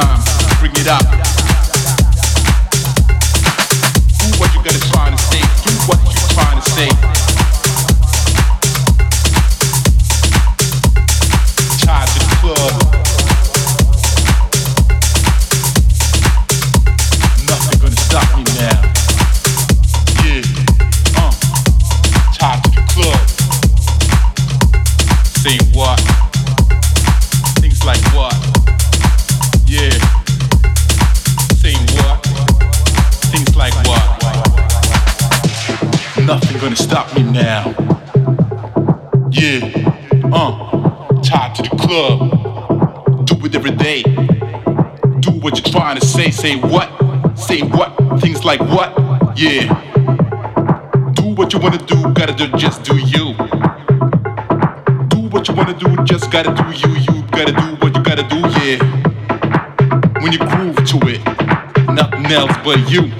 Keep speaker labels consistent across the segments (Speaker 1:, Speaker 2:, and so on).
Speaker 1: time, bring it up. Say what? Say what? Things like what? Yeah. Do what you wanna do, gotta do, just do you. Do what you wanna do, just gotta do you. You gotta do what you gotta do, yeah. When you groove to it, nothing else but you.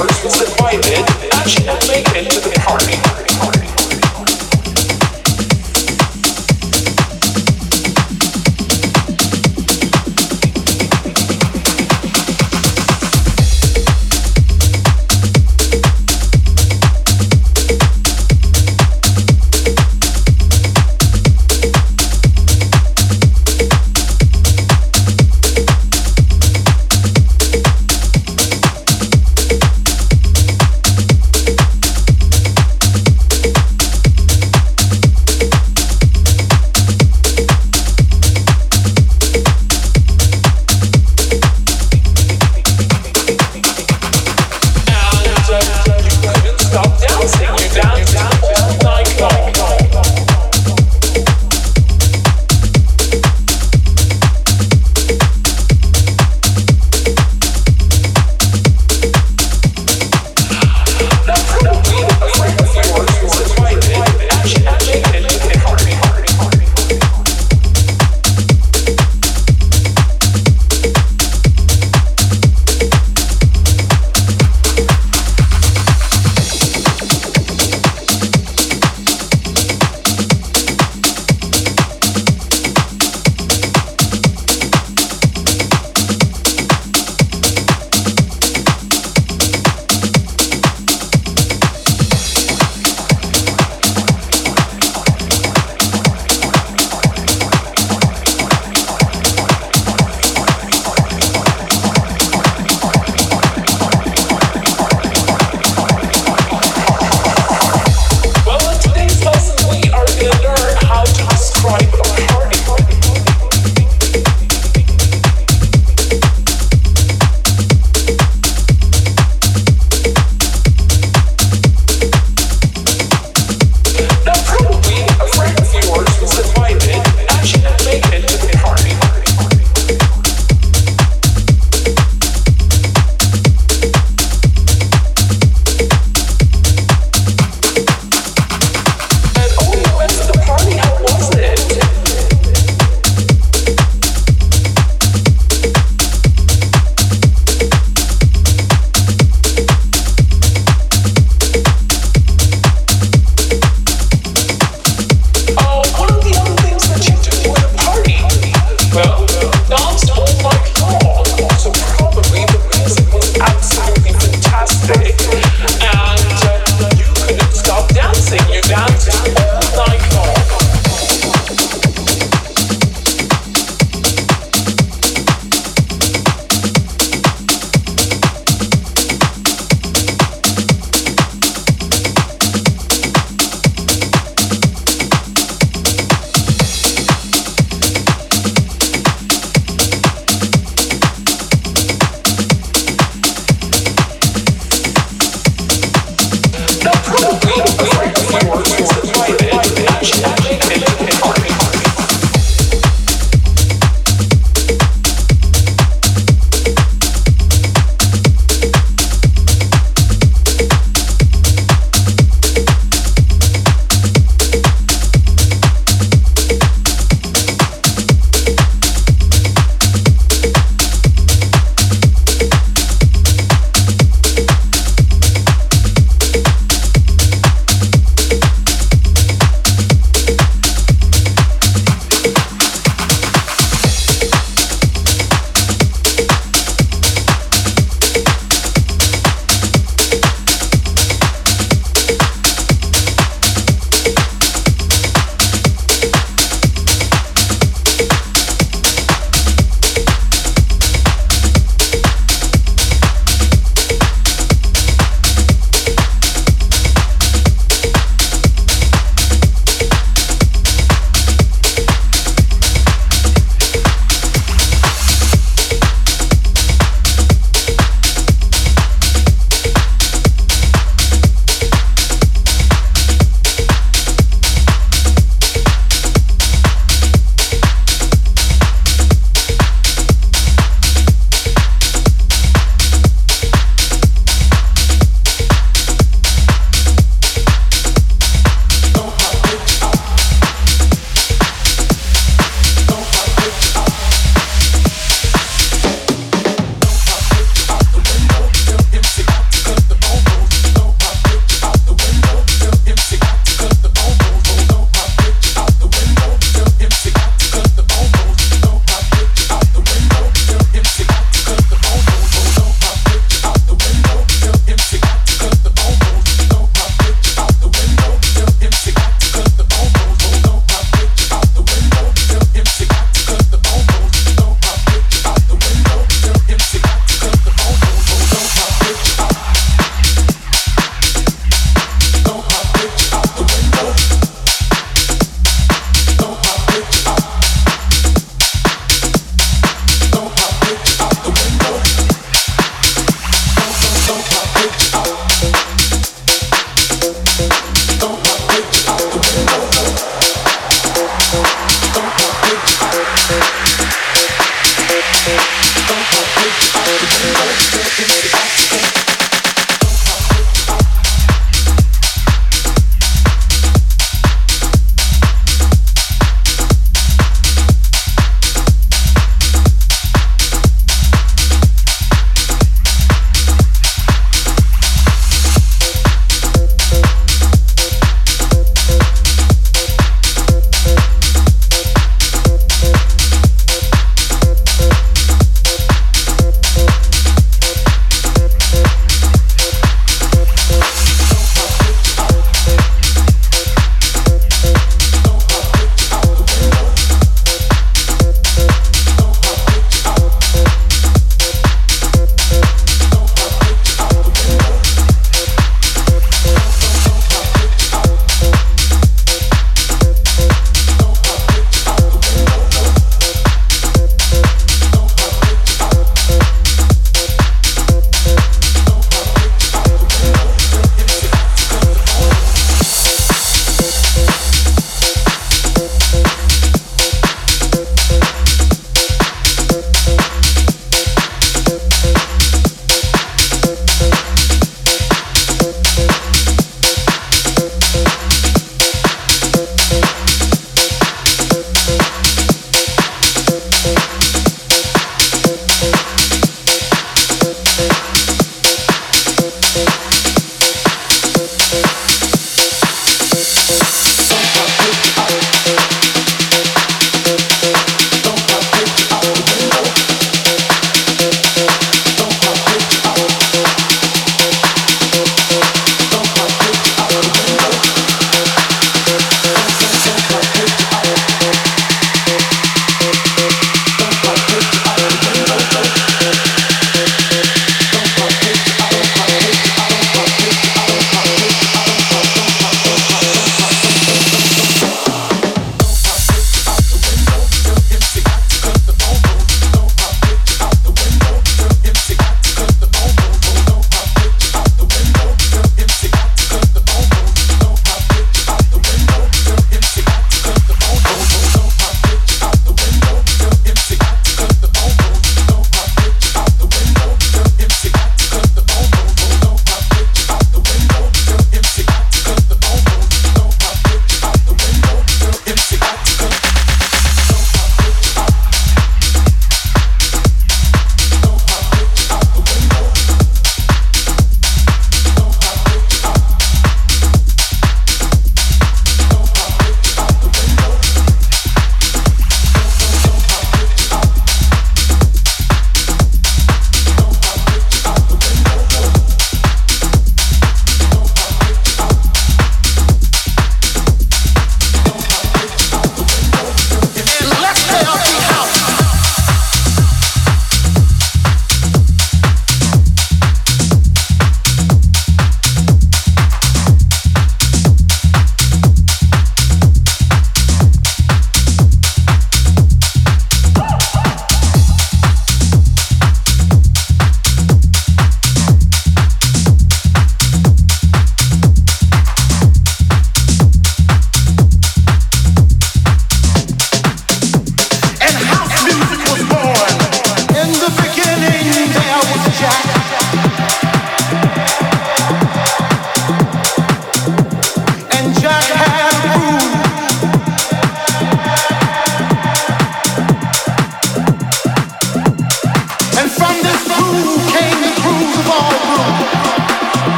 Speaker 1: words was invited and she had made it to the party.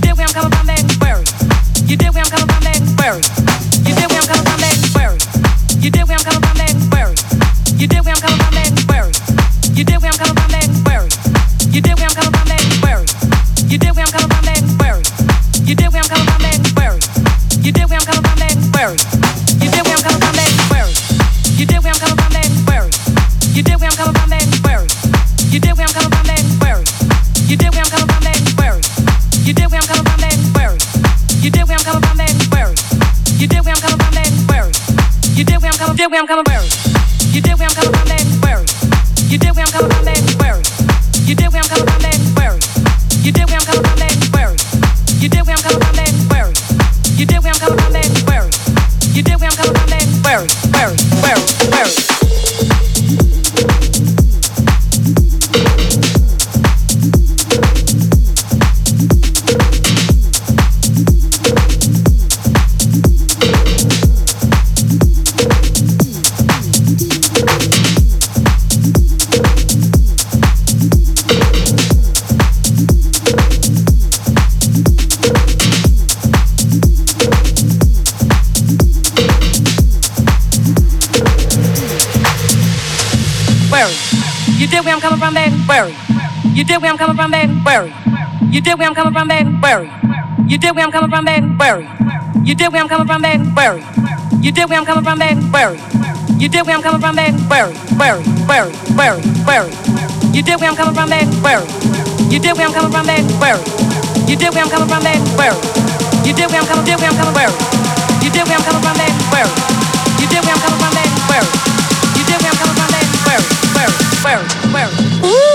Speaker 1: Dig where
Speaker 2: I'm
Speaker 3: coming from, I'm coming. back. Baby? Where? You dig where I'm coming from, baby? Where? You dig where I'm coming from, baby? Where? You dig where I'm coming from, baby? Where? You dig where I'm coming from, baby? Where? Where? Where? Where? Where? You dig where I'm coming from, baby? Where? You dig where I'm coming from, baby? Where? You dig where I'm coming from, baby? Where? You dig where I'm coming, dig where I'm coming, where? You dig where I'm coming from, baby? Where? You dig where I'm coming from, baby? Where? You dig where I'm coming from, baby? Where? Where? Where? Ooh,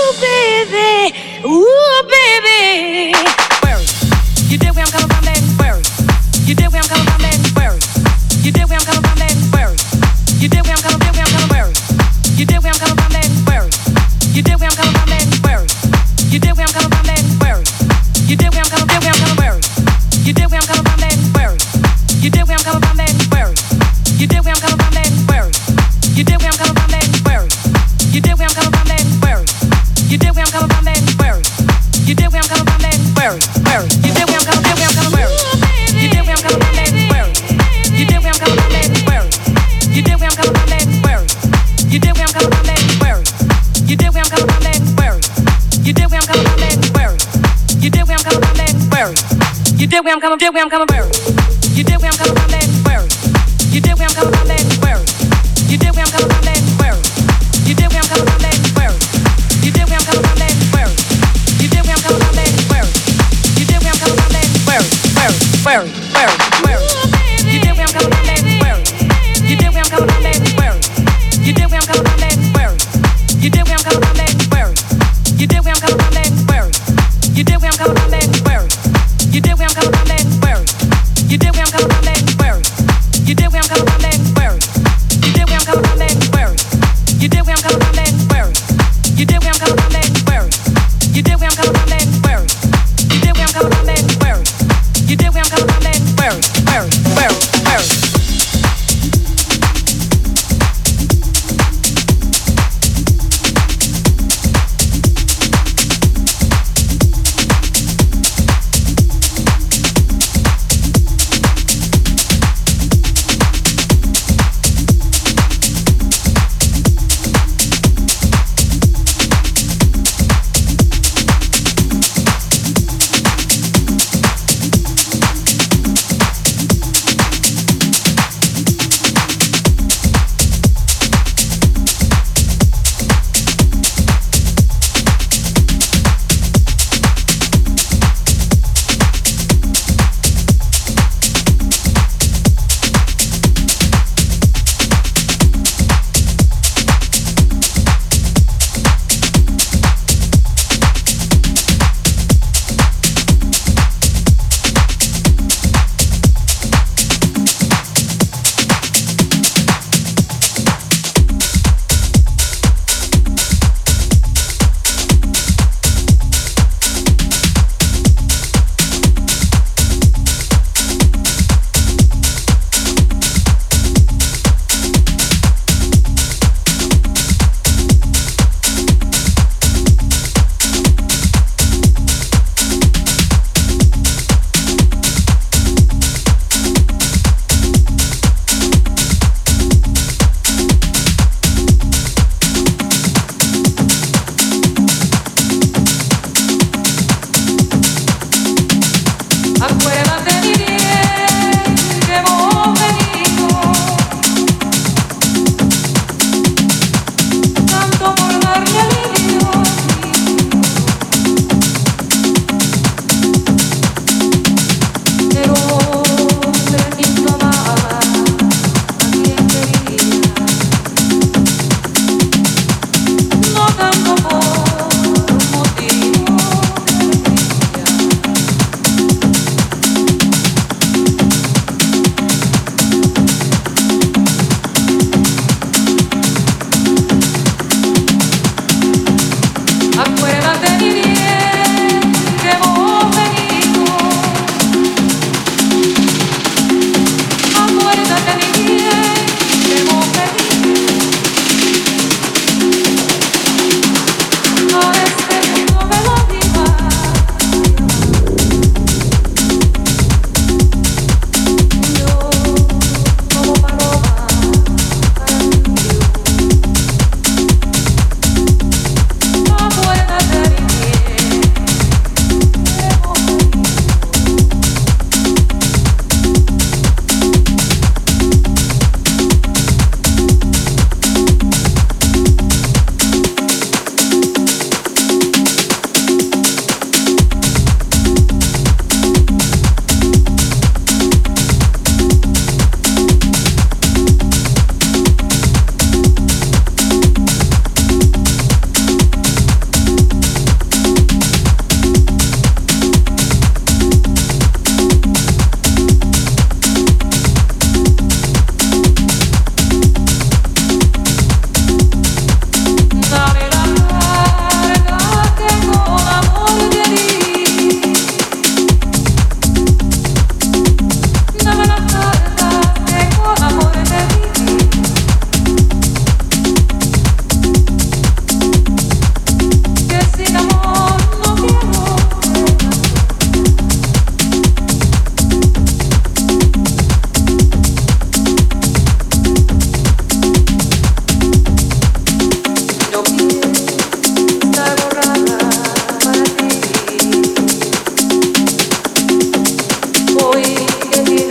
Speaker 3: You.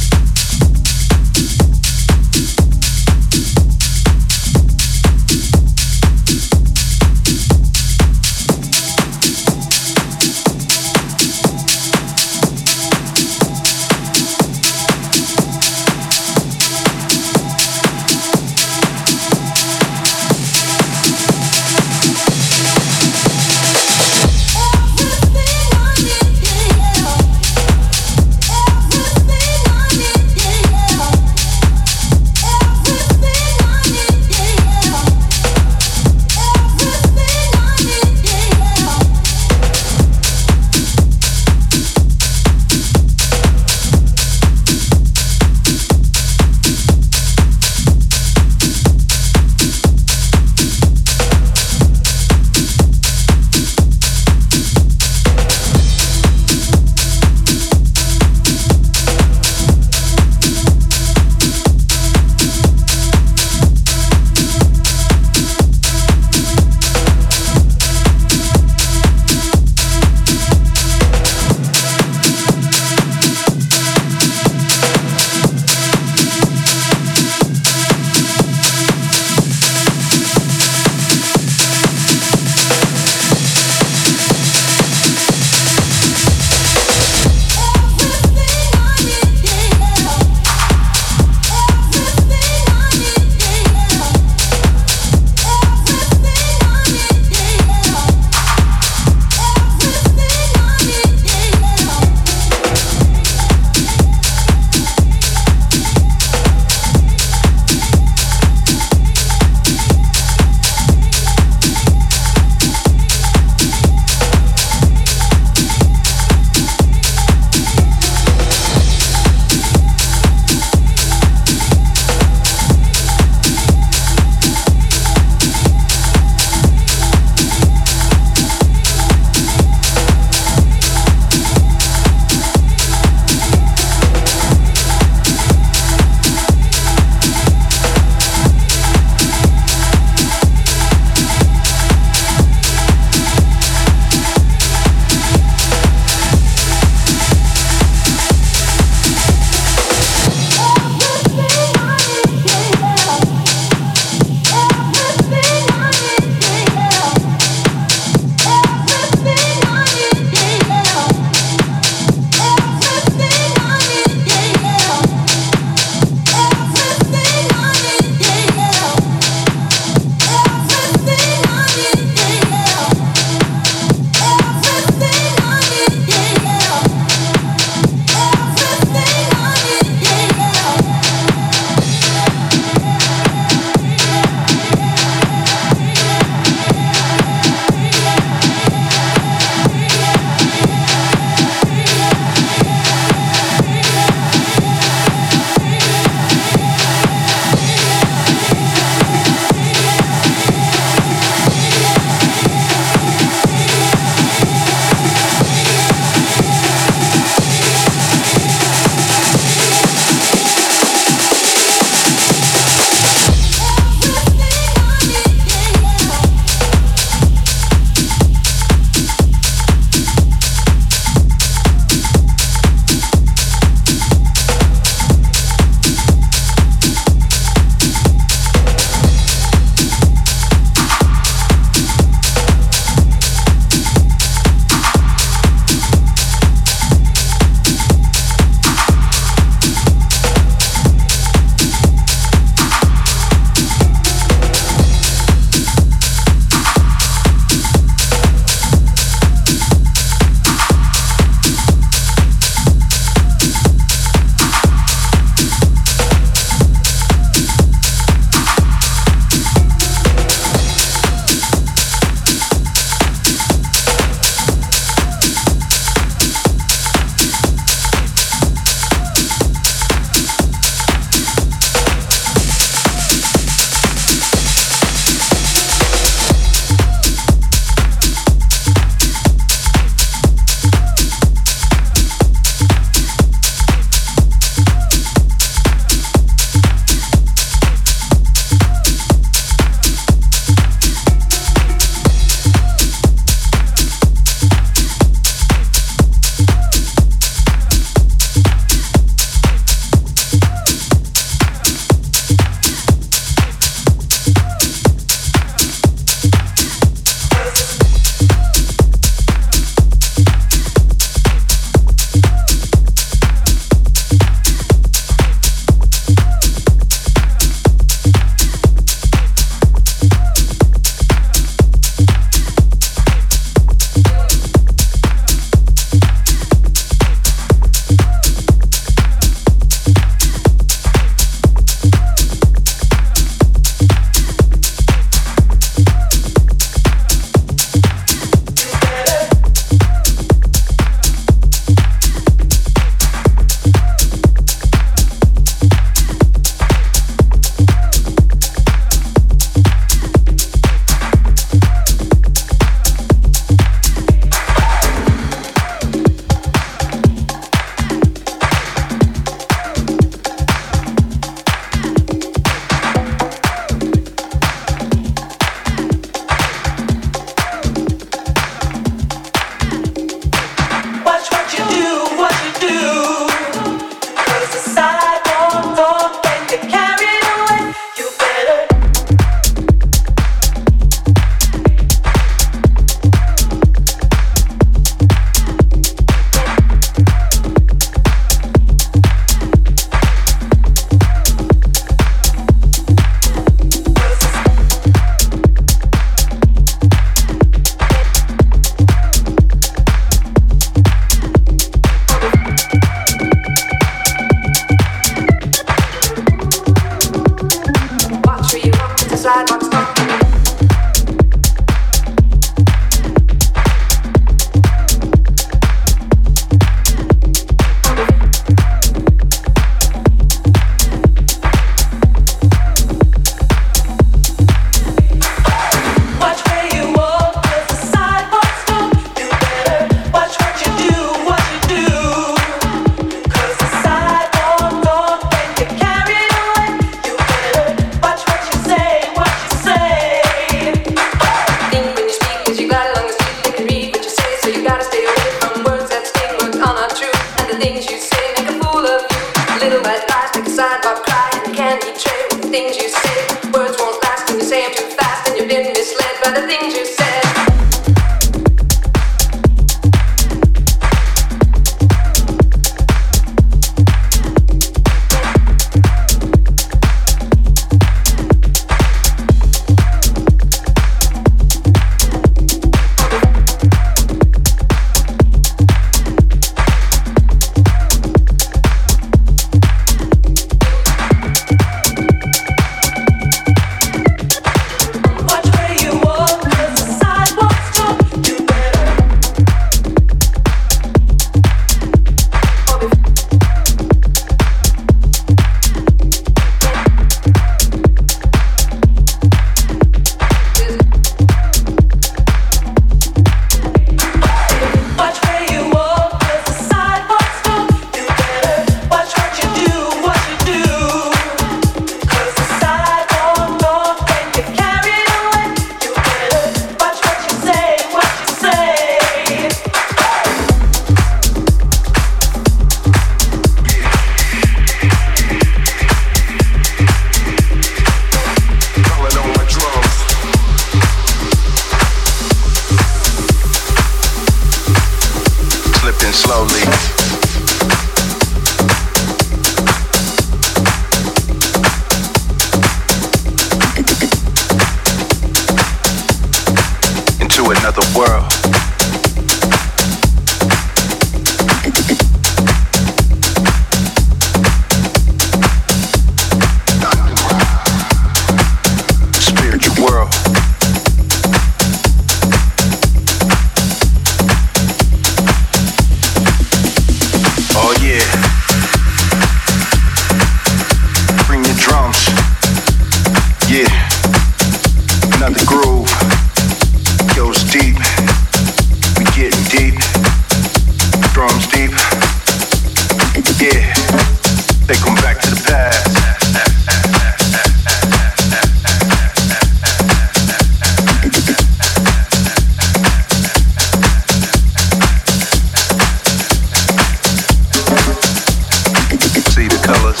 Speaker 4: Bring